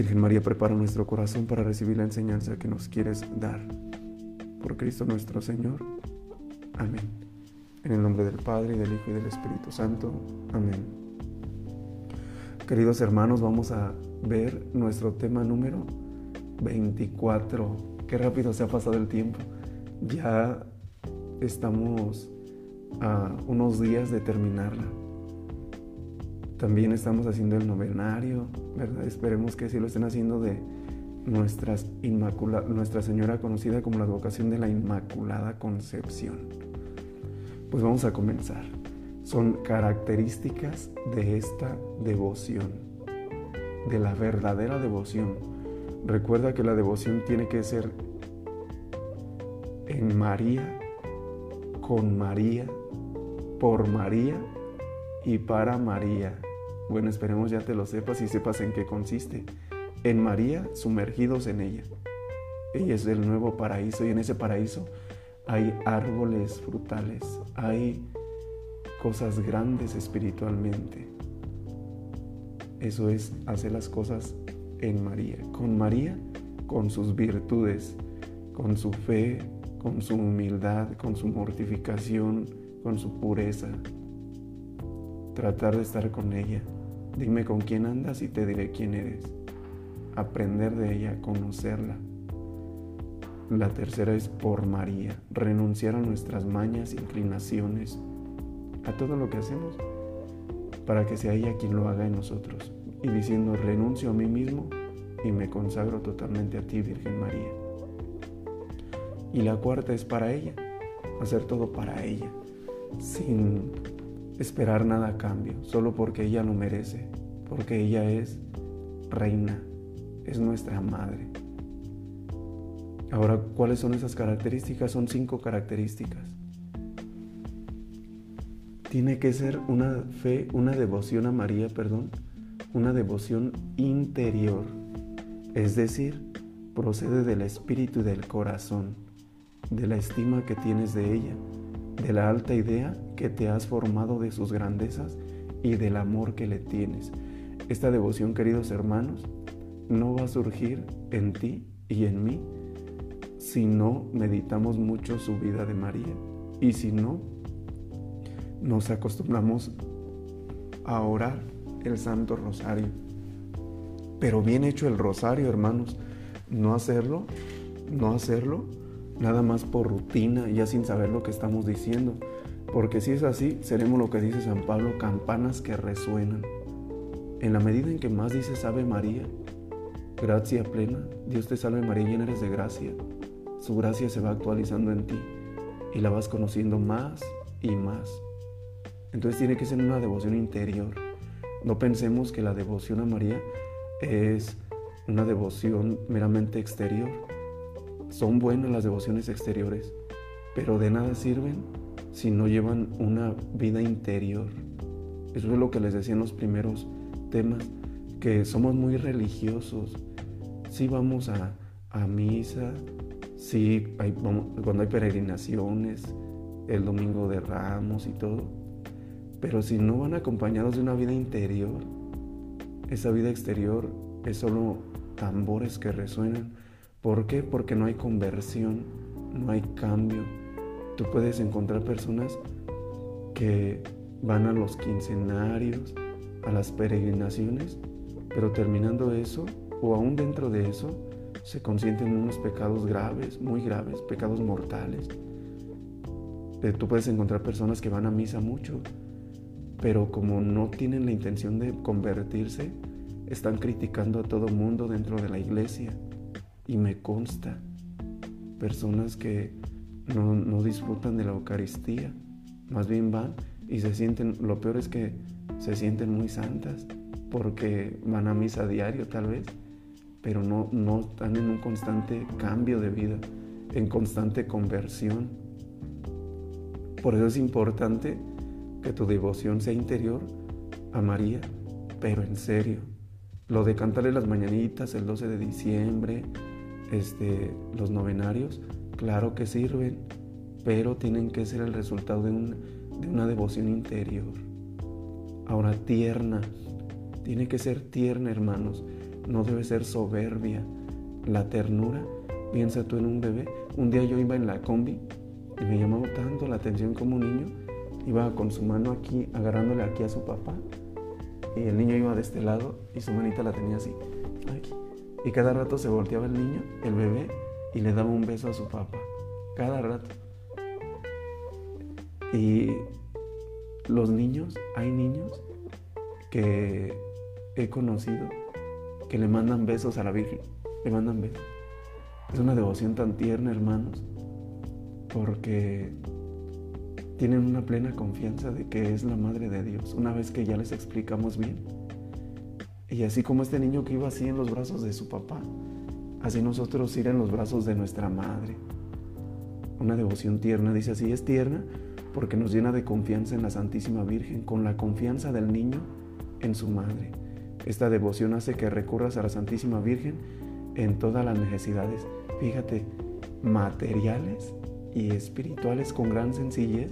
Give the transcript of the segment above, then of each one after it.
Virgen María, prepara nuestro corazón para recibir la enseñanza que nos quieres dar. Por Cristo nuestro Señor. Amén. En el nombre del Padre, y del Hijo y del Espíritu Santo. Amén. Queridos hermanos, vamos a ver nuestro tema número 24. Qué rápido se ha pasado el tiempo. Ya estamos a unos días de terminarla. También estamos haciendo el novenario, ¿verdad? Esperemos que sí lo estén haciendo de Inmacula Nuestra Señora conocida como la vocación de la Inmaculada Concepción. Pues vamos a comenzar. Son características de esta devoción, de la verdadera devoción. Recuerda que la devoción tiene que ser en María, con María, por María y para María. Bueno, esperemos ya te lo sepas y sepas en qué consiste. En María, sumergidos en ella. Ella es el nuevo paraíso y en ese paraíso hay árboles frutales, hay cosas grandes espiritualmente. Eso es hacer las cosas en María. Con María, con sus virtudes, con su fe, con su humildad, con su mortificación, con su pureza. Tratar de estar con ella Dime con quién andas y te diré quién eres. Aprender de ella, conocerla. La tercera es por María, renunciar a nuestras mañas, inclinaciones, a todo lo que hacemos, para que sea ella quien lo haga en nosotros. Y diciendo, renuncio a mí mismo y me consagro totalmente a ti, Virgen María. Y la cuarta es para ella, hacer todo para ella, sin esperar nada a cambio, solo porque ella lo merece, porque ella es reina, es nuestra madre. Ahora, ¿cuáles son esas características? Son cinco características. Tiene que ser una fe, una devoción a María, perdón, una devoción interior, es decir, procede del espíritu y del corazón, de la estima que tienes de ella, de la alta idea que te has formado de sus grandezas y del amor que le tienes. Esta devoción, queridos hermanos, no va a surgir en ti y en mí si no meditamos mucho su vida de María y si no nos acostumbramos a orar el Santo Rosario. Pero bien hecho el rosario, hermanos, no hacerlo, no hacerlo nada más por rutina, ya sin saber lo que estamos diciendo. Porque si es así, seremos lo que dice San Pablo, campanas que resuenan. En la medida en que más dices Ave María, gracia plena, Dios te salve María, llena de gracia. Su gracia se va actualizando en ti y la vas conociendo más y más. Entonces tiene que ser una devoción interior. No pensemos que la devoción a María es una devoción meramente exterior. Son buenas las devociones exteriores, pero de nada sirven si no llevan una vida interior. Eso es lo que les decía los primeros temas, que somos muy religiosos. Si vamos a, misa, sí cuando hay peregrinaciones, el domingo de ramos y todo, pero si no van acompañados de una vida interior, esa vida exterior es solo tambores que resuenan ¿Por qué? Porque no hay conversión, no hay cambio. Tú puedes encontrar personas que van a los quincenarios, a las peregrinaciones, pero terminando eso, o aún dentro de eso, se consienten unos pecados graves, muy graves, pecados mortales. Eh, tú puedes encontrar personas que van a misa mucho, pero como no tienen la intención de convertirse, están criticando a todo mundo dentro de la iglesia y me consta personas que no, disfrutan de la Eucaristía, más bien van y se sienten, lo peor es que se sienten muy santas porque van a misa diario tal vez, pero no, no están en un constante cambio de vida, en constante conversión. Por eso es importante que tu devoción sea interior a María, pero en serio. Lo de cantarle las mañanitas el 12 de diciembre, este, los novenarios, claro que sirven, pero tienen que ser el resultado de, de una devoción interior. Ahora, tierna, tiene que ser tierna, hermanos. no debe ser soberbia. La ternura, piensa tú en un bebé. Un día yo iba en la combi y me llamó tanto la atención como un niño iba con su mano aquí, agarrándole aquí a su papá. Y el niño iba de este lado y su manita la tenía así, aquí. Y cada rato se volteaba el niño, el bebé, y le daba un beso a su papá. Cada rato. Y los niños, hay niños que he conocido que le mandan besos a la Virgen. Le mandan besos. Es una devoción tan tierna, hermanos, porque tienen una plena confianza de que es la Madre de Dios, una vez que ya les explicamos bien. Y así como este niño que iba así en los brazos de su papá, así nosotros ir en los brazos de nuestra Madre. Una devoción tierna, dice así, es tierna porque nos llena de confianza en la Santísima Virgen, con la confianza del niño en su madre. Esta devoción hace que recurras a la Santísima Virgen en todas las necesidades, fíjate, materiales y espirituales con gran sencillez,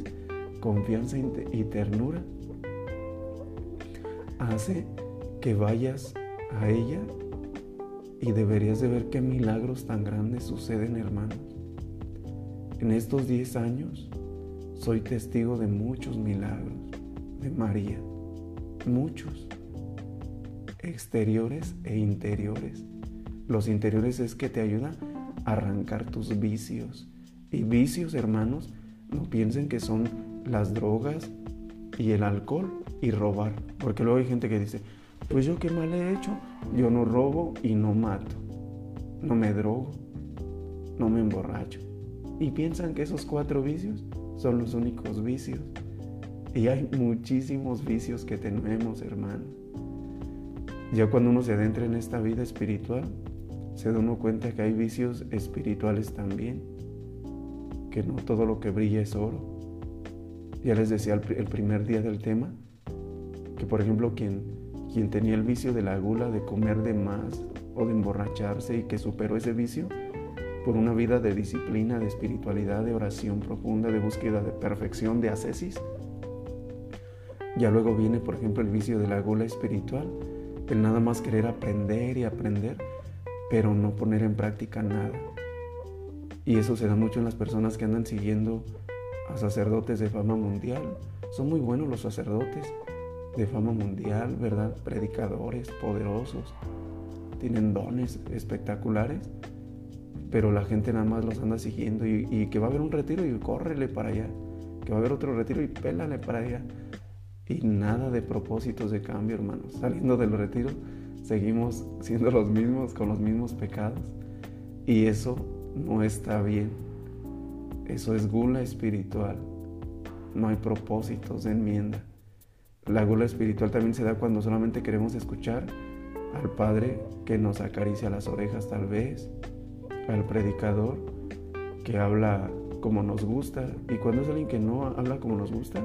confianza y ternura. Hace que vayas a ella y deberías de ver qué milagros tan grandes suceden, hermanos. En estos 10 años soy testigo de muchos milagros de María, muchos, exteriores e interiores. Los interiores es que te ayuda a arrancar tus vicios. Y vicios, hermanos, no piensen que son las drogas y el alcohol y robar. Porque luego hay gente que dice, pues yo qué mal he hecho, yo no robo y no mato, no me drogo, no me emborracho. Y piensan que esos cuatro vicios son los únicos vicios. Y hay muchísimos vicios que tenemos, hermano. Ya cuando uno se adentra en esta vida espiritual, se da uno cuenta que hay vicios espirituales también, que no todo lo que brilla es oro. Ya les decía el primer día del tema, que por ejemplo quien, quien tenía el vicio de la gula, de comer de más o de emborracharse y que superó ese vicio, por una vida de disciplina, de espiritualidad, de oración profunda, de búsqueda de perfección, de ascesis. Ya luego viene, por ejemplo, el vicio de la gula espiritual, el nada más querer aprender y aprender, pero no poner en práctica nada. Y eso se da mucho en las personas que andan siguiendo a sacerdotes de fama mundial. Son muy buenos los sacerdotes de fama mundial, ¿verdad? Predicadores poderosos, tienen dones espectaculares, pero la gente nada más los anda siguiendo y, que va a haber un retiro y córrele para allá, que va a haber otro retiro y pélale para allá. Y nada de propósitos de cambio, hermanos. Saliendo del retiro, seguimos siendo los mismos, con los mismos pecados. Y eso no está bien. Eso es gula espiritual. No hay propósitos de enmienda. La gula espiritual también se da cuando solamente queremos escuchar al Padre que nos acaricia las orejas tal vez, al predicador que habla como nos gusta. Y cuando es alguien que no habla como nos gusta,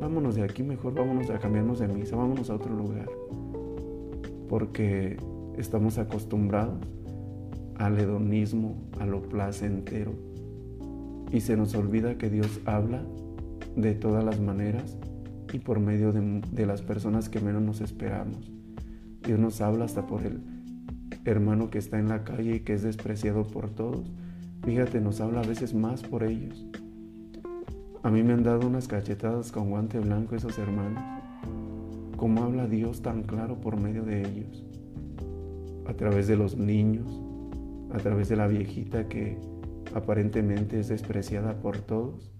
vámonos de aquí mejor, vámonos a cambiarnos de misa, vámonos a otro lugar. Porque estamos acostumbrados al hedonismo, a lo placentero. Y se nos olvida que Dios habla de todas las maneras y por medio de, de las personas que menos nos esperamos. Dios nos habla hasta por el hermano que está en la calle y que es despreciado por todos. Fíjate, nos habla a veces más por ellos. A mí me han dado unas cachetadas con guante blanco esos hermanos. ¿Cómo habla Dios tan claro por medio de ellos? A través de los niños, a través de la viejita que aparentemente es despreciada por todos.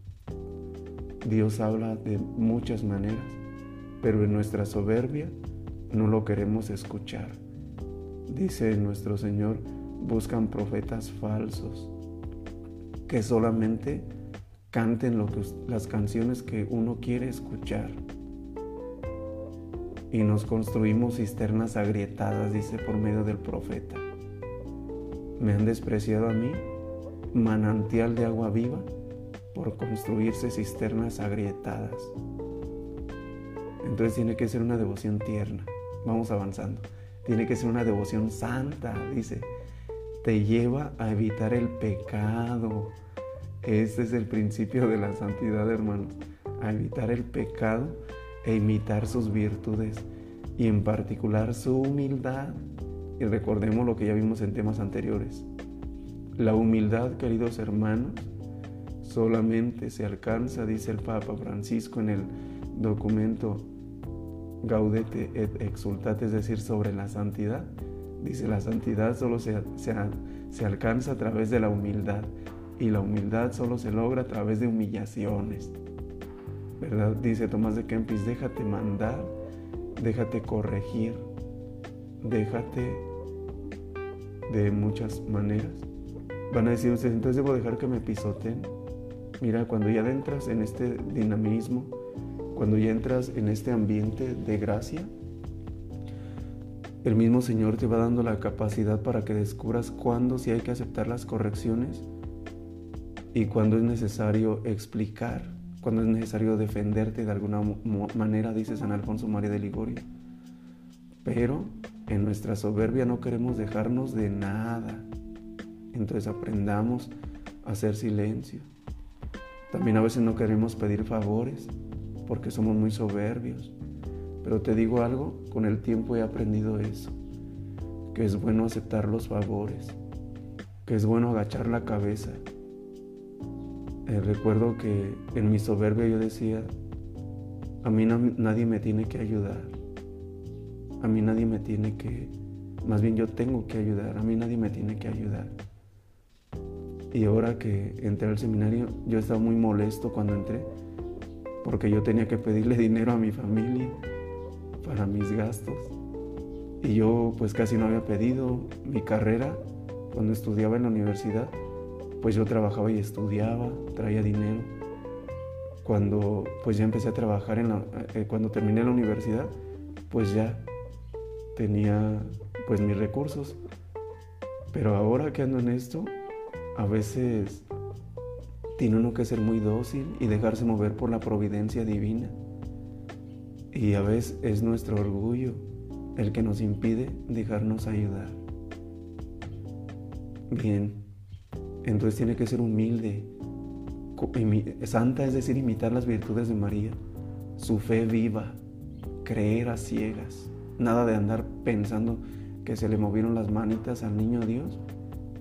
Dios habla de muchas maneras, pero en nuestra soberbia no lo queremos escuchar. Dice nuestro Señor, buscan profetas falsos que solamente canten las canciones que uno quiere escuchar. Y nos construimos cisternas agrietadas, dice por medio del profeta. Me han despreciado a mí, manantial de agua viva, por construirse cisternas agrietadas. Entonces tiene que ser una devoción tierna. Vamos avanzando. Tiene que ser una devoción santa, dice. Te lleva a evitar el pecado. Este es el principio de la santidad, hermanos. A evitar el pecado e imitar sus virtudes. Y en particular su humildad. Y recordemos lo que ya vimos en temas anteriores. La humildad, queridos hermanos, solamente se alcanza, dice el Papa Francisco en el documento Gaudete et Exultate, es decir, sobre la santidad. Dice, la santidad solo se, se alcanza a través de la humildad y la humildad solo se logra a través de humillaciones. ¿Verdad? Dice Tomás de Kempis, déjate mandar, déjate corregir, déjate de muchas maneras. Van a decir ustedes, entonces debo dejar que me pisoten. Mira, cuando ya entras en este dinamismo, cuando ya entras en este ambiente de gracia, el mismo Señor te va dando la capacidad para que descubras cuándo sí hay que aceptar las correcciones y cuándo es necesario explicar, cuándo es necesario defenderte de alguna manera, dice San Alfonso María de Ligorio. Pero en nuestra soberbia no queremos dejarnos de nada. Entonces aprendamos a hacer silencio. También a veces no queremos pedir favores porque somos muy soberbios. Pero te digo algo, con el tiempo he aprendido eso, que es bueno aceptar los favores, que es bueno agachar la cabeza. Eh, recuerdo que en mi soberbia yo decía, a mí nadie me tiene que ayudar, a mí nadie me tiene que, más bien yo tengo que ayudar, a mí nadie me tiene que ayudar. Y ahora que entré al seminario, yo estaba muy molesto cuando entré, porque yo tenía que pedirle dinero a mi familia para mis gastos. Y yo pues casi no había pedido mi carrera cuando estudiaba en la universidad. Pues yo trabajaba y estudiaba, traía dinero. Cuando pues ya empecé a trabajar en la, eh, cuando terminé la universidad, pues ya tenía pues mis recursos. Pero ahora que ando en esto, a veces tiene uno que ser muy dócil y dejarse mover por la providencia divina. Y a veces es nuestro orgullo el que nos impide dejarnos ayudar. Bien, entonces tiene que ser humilde, santa, es decir, imitar las virtudes de María, su fe viva, creer a ciegas, nada de andar pensando que se le movieron las manitas al niño Dios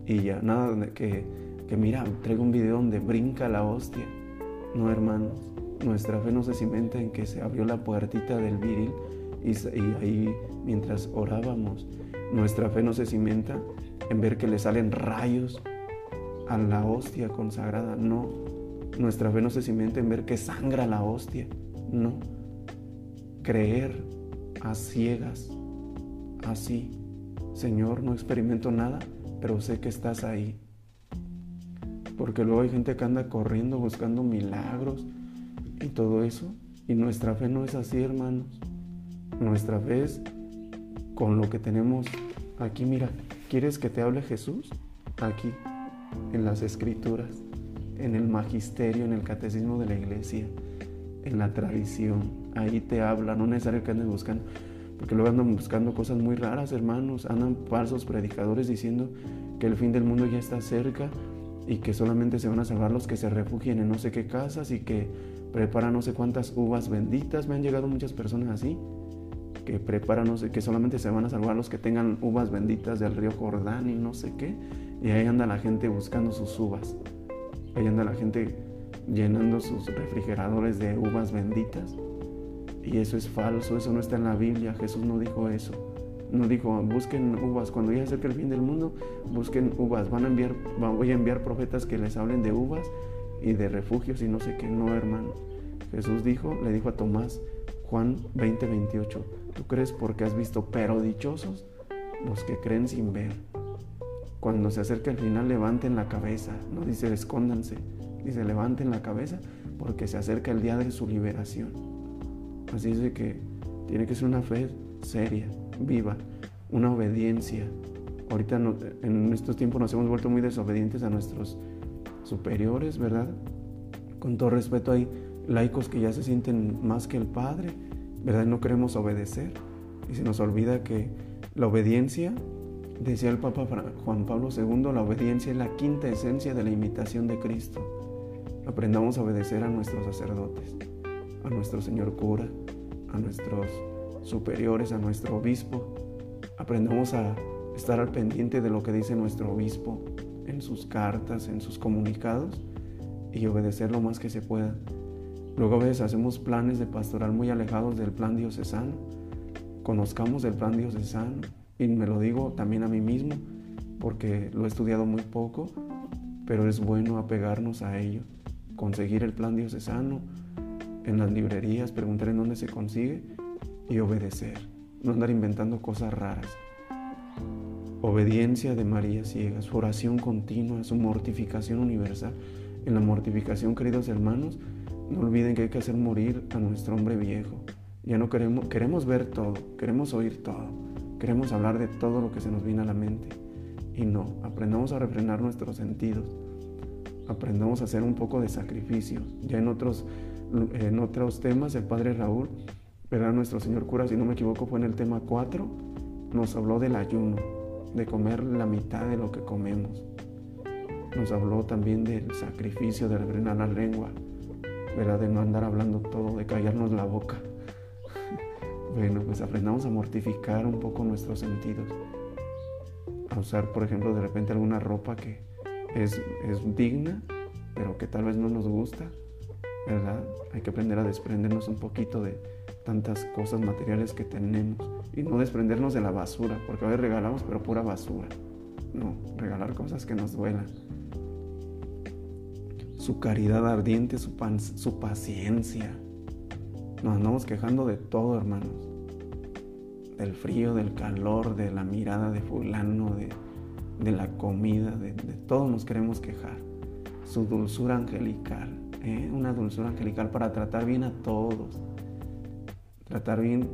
y ya, nada de que que mira, traigo un video donde brinca la hostia. No, hermanos, nuestra fe no se cimenta en que se abrió la puertita del viril y, ahí mientras orábamos. Nuestra fe no se cimenta en ver que le salen rayos a la hostia consagrada. No, nuestra fe no se cimenta en ver que sangra la hostia. No, creer a ciegas, así. Señor, no experimento nada, pero sé que estás ahí. Porque luego hay gente que anda corriendo buscando milagros y todo eso. Y nuestra fe no es así, hermanos. Nuestra fe es con lo que tenemos aquí. Mira, ¿quieres que te hable Jesús? Aquí, en las escrituras, en el magisterio, en el catecismo de la iglesia, en la tradición. Ahí te habla, no es necesario que andes buscando. Porque luego andan buscando cosas muy raras, hermanos. Andan falsos predicadores diciendo que el fin del mundo ya está cerca y que solamente se van a salvar los que se refugien en no sé qué casas y que preparan no sé cuántas uvas benditas. Me han llegado muchas personas así, que preparan no sé, que solamente se van a salvar los que tengan uvas benditas del río Jordán y no sé qué. Y ahí anda la gente buscando sus uvas. Ahí anda la gente llenando sus refrigeradores de uvas benditas. Y eso es falso, eso no está en la Biblia. Jesús no dijo eso. No dijo, busquen uvas. Cuando ya acerque el fin del mundo, busquen uvas. Van a enviar, voy a enviar profetas que les hablen de uvas y de refugios y no sé qué. No, hermano. Jesús dijo, le dijo a Tomás, Juan 20, 28, tú crees porque has visto, pero dichosos los que creen sin ver. Cuando se acerque el final, levanten la cabeza. No dice escóndanse, dice levanten la cabeza porque se acerca el día de su liberación. Así es que tiene que ser una fe seria viva, una obediencia. Ahorita en estos tiempos nos hemos vuelto muy desobedientes a nuestros superiores, ¿verdad? Con todo respeto hay laicos que ya se sienten más que el Padre, ¿verdad? No queremos obedecer. Y se nos olvida que la obediencia, decía el Papa Juan Pablo II, la obediencia es la quinta esencia de la imitación de Cristo. Aprendamos a obedecer a nuestros sacerdotes, a nuestro Señor cura, a nuestros superiores a nuestro obispo, aprendamos a estar al pendiente de lo que dice nuestro obispo en sus cartas, en sus comunicados y obedecer lo más que se pueda. Luego a veces hacemos planes de pastoral muy alejados del plan diocesano. Conozcamos el plan diocesano y me lo digo también a mí mismo porque lo he estudiado muy poco, pero es bueno apegarnos a ello, conseguir el plan diocesano en las librerías, preguntar en dónde se consigue y obedecer, no andar inventando cosas raras. Obediencia de María Ciega, su oración continua, su mortificación universal. En la mortificación, queridos hermanos, no olviden que hay que hacer morir a nuestro hombre viejo. Ya no queremos, queremos ver todo, queremos oír todo, queremos hablar de todo lo que se nos viene a la mente. Y no, aprendamos a refrenar nuestros sentidos, aprendamos a hacer un poco de sacrificio. Ya en otros, en otros temas, el Padre Raúl, ¿verdad? Nuestro Señor cura, si no me equivoco, fue en el tema 4, nos habló del ayuno de comer la mitad de lo que comemos. Nos habló también del sacrificio de refrenar la lengua, ¿verdad? de no andar hablando todo, de callarnos la boca. bueno, pues aprendamos a mortificar un poco nuestros sentidos. A usar, por ejemplo, de repente alguna ropa que es, es digna, pero que tal vez no nos gusta, ¿verdad? Hay que aprender a desprendernos un poquito de tantas cosas materiales que tenemos y no desprendernos de la basura, porque hoy regalamos pero pura basura. No, regalar cosas que nos duelan. Su caridad ardiente, su, su paciencia. Nos andamos quejando de todo, hermanos. Del frío, del calor, de la mirada de fulano, de, de la comida, de, todo nos queremos quejar. Su dulzura angelical, ¿eh? una dulzura angelical para tratar bien a todos. Tratar bien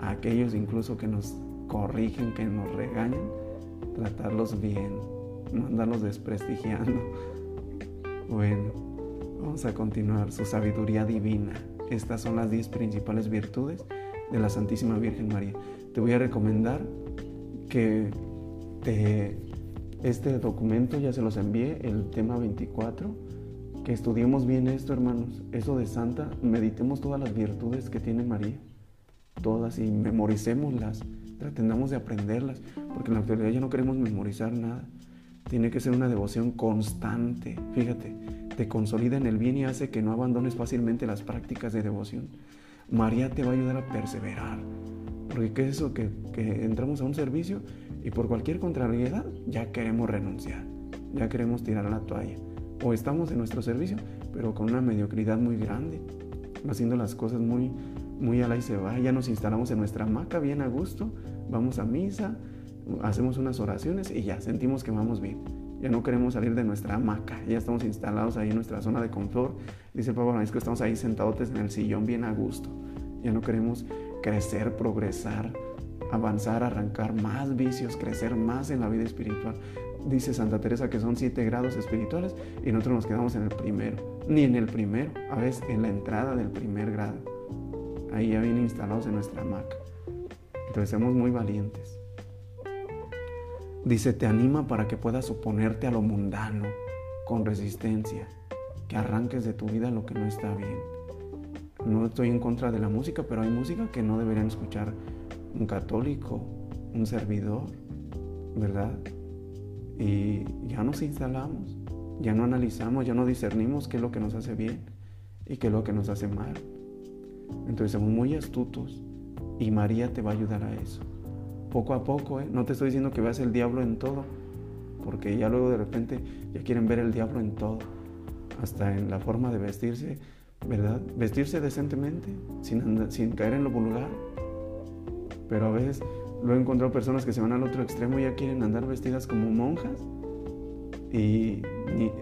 a aquellos incluso que nos corrigen, que nos regañan, tratarlos bien, no andarlos desprestigiando. Bueno, vamos a continuar. Su sabiduría divina. Estas son las 10 principales virtudes de la Santísima Virgen María. Te voy a recomendar que te, este documento ya se los envié, el tema 24, que estudiemos bien esto, hermanos. Eso de Santa, meditemos todas las virtudes que tiene María todas y memoricémoslas, tratemos de aprenderlas, porque en la actualidad ya no queremos memorizar nada. Tiene que ser una devoción constante. Fíjate, te consolida en el bien y hace que no abandones fácilmente las prácticas de devoción. María te va a ayudar a perseverar. Porque ¿qué es eso? Que, que entramos a un servicio y por cualquier contrariedad ya queremos renunciar, ya queremos tirar la toalla. O estamos en nuestro servicio, pero con una mediocridad muy grande, haciendo las cosas muy, muy a la se va, ya nos instalamos en nuestra hamaca bien a gusto, vamos a misa, hacemos unas oraciones y ya sentimos que vamos bien. Ya no queremos salir de nuestra hamaca, ya estamos instalados ahí en nuestra zona de confort. Dice el Papa Francisco, estamos ahí sentados en el sillón bien a gusto. Ya no queremos crecer, progresar, avanzar, arrancar más vicios, crecer más en la vida espiritual. Dice Santa Teresa que son siete grados espirituales y nosotros nos quedamos en el primero, ni en el primero, a veces en la entrada del primer grado ahí ya vienen instalados en nuestra hamaca. Entonces seamos muy valientes. Dice, te anima para que puedas oponerte a lo mundano con resistencia, que arranques de tu vida lo que no está bien. No estoy en contra de la música, pero hay música que no deberían escuchar un católico, un servidor, ¿verdad? Y ya nos instalamos, ya no analizamos, ya no discernimos qué es lo que nos hace bien y qué es lo que nos hace mal. Entonces somos muy astutos y María te va a ayudar a eso. Poco a poco, ¿eh? no te estoy diciendo que veas el diablo en todo, porque ya luego de repente ya quieren ver el diablo en todo, hasta en la forma de vestirse, ¿verdad? Vestirse decentemente, sin, sin caer en lo vulgar. Pero a veces lo he encontrado personas que se van al otro extremo y ya quieren andar vestidas como monjas y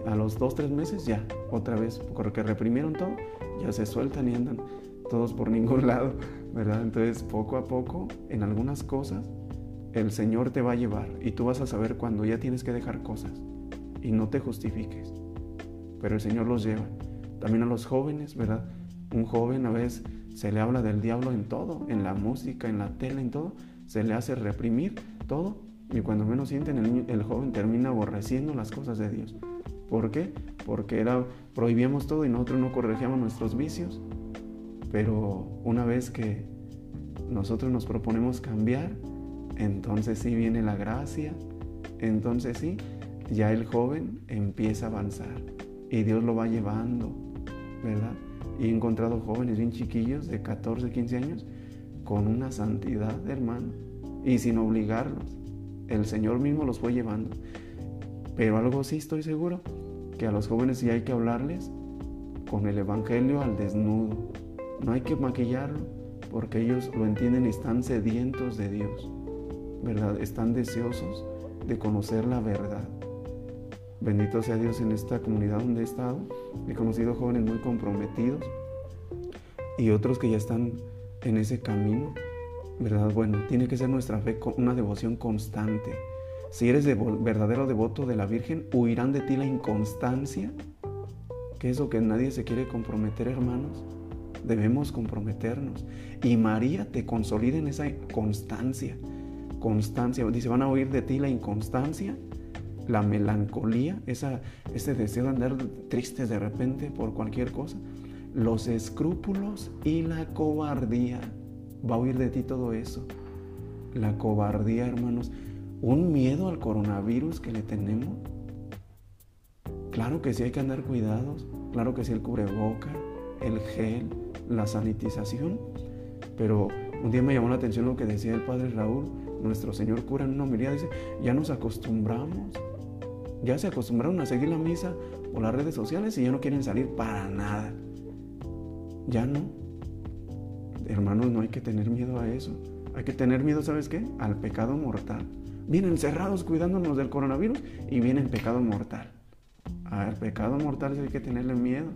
a los dos, tres meses ya, otra vez, porque reprimieron todo, ya se sueltan y andan todos por ningún lado, ¿verdad? Entonces, poco a poco, en algunas cosas, el Señor te va a llevar y tú vas a saber cuando ya tienes que dejar cosas y no te justifiques. Pero el Señor los lleva. También a los jóvenes, ¿verdad? Un joven a veces se le habla del diablo en todo, en la música, en la tele, en todo. Se le hace reprimir todo y cuando menos sienten el, el joven termina aborreciendo las cosas de Dios. ¿Por qué? Porque era, prohibíamos todo y nosotros no corregíamos nuestros vicios pero una vez que nosotros nos proponemos cambiar, entonces sí viene la gracia, entonces sí, ya el joven empieza a avanzar y Dios lo va llevando, ¿verdad? Y he encontrado jóvenes bien chiquillos de 14, 15 años con una santidad, hermano, y sin obligarlos. El Señor mismo los fue llevando. Pero algo sí estoy seguro, que a los jóvenes sí hay que hablarles con el Evangelio al desnudo. No hay que maquillarlo, porque ellos lo entienden y están sedientos de Dios, ¿verdad? Están deseosos de conocer la verdad. Bendito sea Dios en esta comunidad donde he estado. He conocido jóvenes muy comprometidos y otros que ya están en ese camino, ¿verdad? Bueno, tiene que ser nuestra fe una devoción constante. Si eres de verdadero devoto de la Virgen, huirán de ti la inconstancia, que es lo que nadie se quiere comprometer, hermanos. Debemos comprometernos. Y María te consolida en esa constancia. Constancia. Dice, van a huir de ti la inconstancia la melancolía, esa, ese deseo de andar tristes de repente por cualquier cosa, los escrúpulos y la cobardía. Va a huir de ti todo eso. La cobardía, hermanos, un miedo al coronavirus que le tenemos. Claro que sí hay que andar cuidados, claro que sí el cubreboca, el gel, la sanitización, pero un día me llamó la atención lo que decía el padre Raúl, nuestro señor cura en una homilía, dice, ya nos acostumbramos, ya se acostumbraron a seguir la misa por las redes sociales y ya no quieren salir para nada. Ya no. Hermanos, no hay que tener miedo a eso. Hay que tener miedo, ¿sabes qué? Al pecado mortal. Vienen cerrados cuidándonos del coronavirus y viene el pecado mortal. Al pecado mortal hay que tenerle miedo.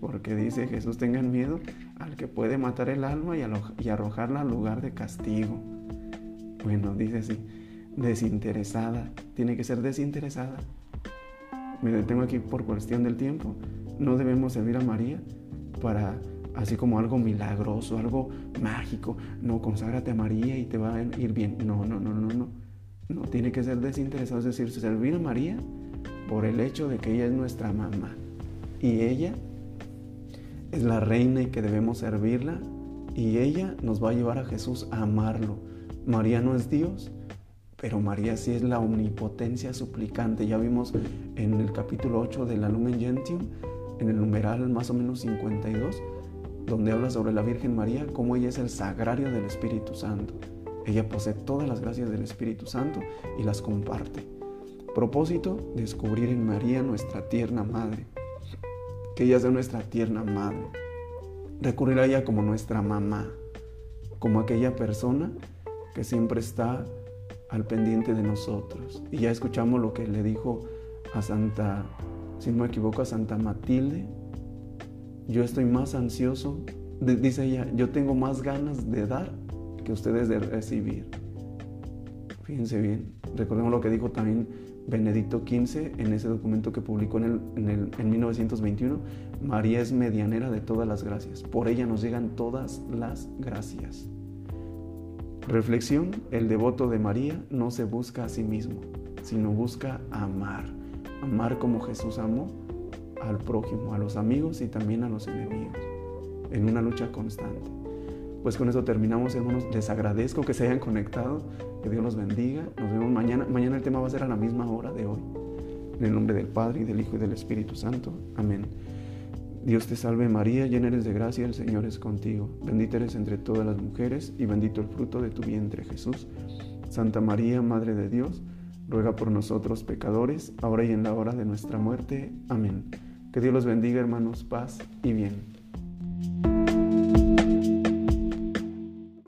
Porque dice Jesús, tengan miedo al que puede matar el alma y, y arrojarla al lugar de castigo. Bueno, dice así desinteresada, tiene que ser desinteresada. Me detengo aquí por cuestión del tiempo. No debemos servir a María para así como algo milagroso, algo mágico. No, conságrate a María y te va a ir bien. No, no, no, no, no. No, tiene que ser desinteresado, es decir, servir a María por el hecho de que ella es nuestra mamá. Y ella es la reina y que debemos servirla. Y ella nos va a llevar a Jesús a amarlo. María no es Dios, pero María sí es la omnipotencia suplicante. Ya vimos en el capítulo 8 de la Lumen Gentium, en el numeral más o menos 52, donde habla sobre la Virgen María, cómo ella es el sagrario del Espíritu Santo. Ella posee todas las gracias del Espíritu Santo y las comparte. Propósito, descubrir en María nuestra tierna madre. Que ella sea nuestra tierna madre. Recurrir a ella como nuestra mamá, como aquella persona que siempre está al pendiente de nosotros. Y ya escuchamos lo que le dijo a Santa, si no me equivoco, a Santa Matilde. Yo estoy más ansioso, dice ella, yo tengo más ganas de dar que ustedes de recibir. Fíjense bien, recordemos lo que dijo también Benedicto XV en ese documento que publicó en, el, en, el, en 1921. María es medianera de todas las gracias. Por ella nos llegan todas las gracias. Reflexión, el devoto de María no se busca a sí mismo, sino busca amar. Amar como Jesús amó al prójimo, a los amigos y también a los enemigos, en una lucha constante. Pues con eso terminamos, hermanos. Les agradezco que se hayan conectado. Que Dios los bendiga. Nos vemos mañana. Mañana el tema va a ser a la misma hora de hoy. En el nombre del Padre, y del Hijo, y del Espíritu Santo. Amén. Dios te salve María, llena eres de gracia, el Señor es contigo. Bendita eres entre todas las mujeres y bendito el fruto de tu vientre Jesús. Santa María, Madre de Dios, ruega por nosotros pecadores, ahora y en la hora de nuestra muerte. Amén. Que Dios los bendiga hermanos, paz y bien.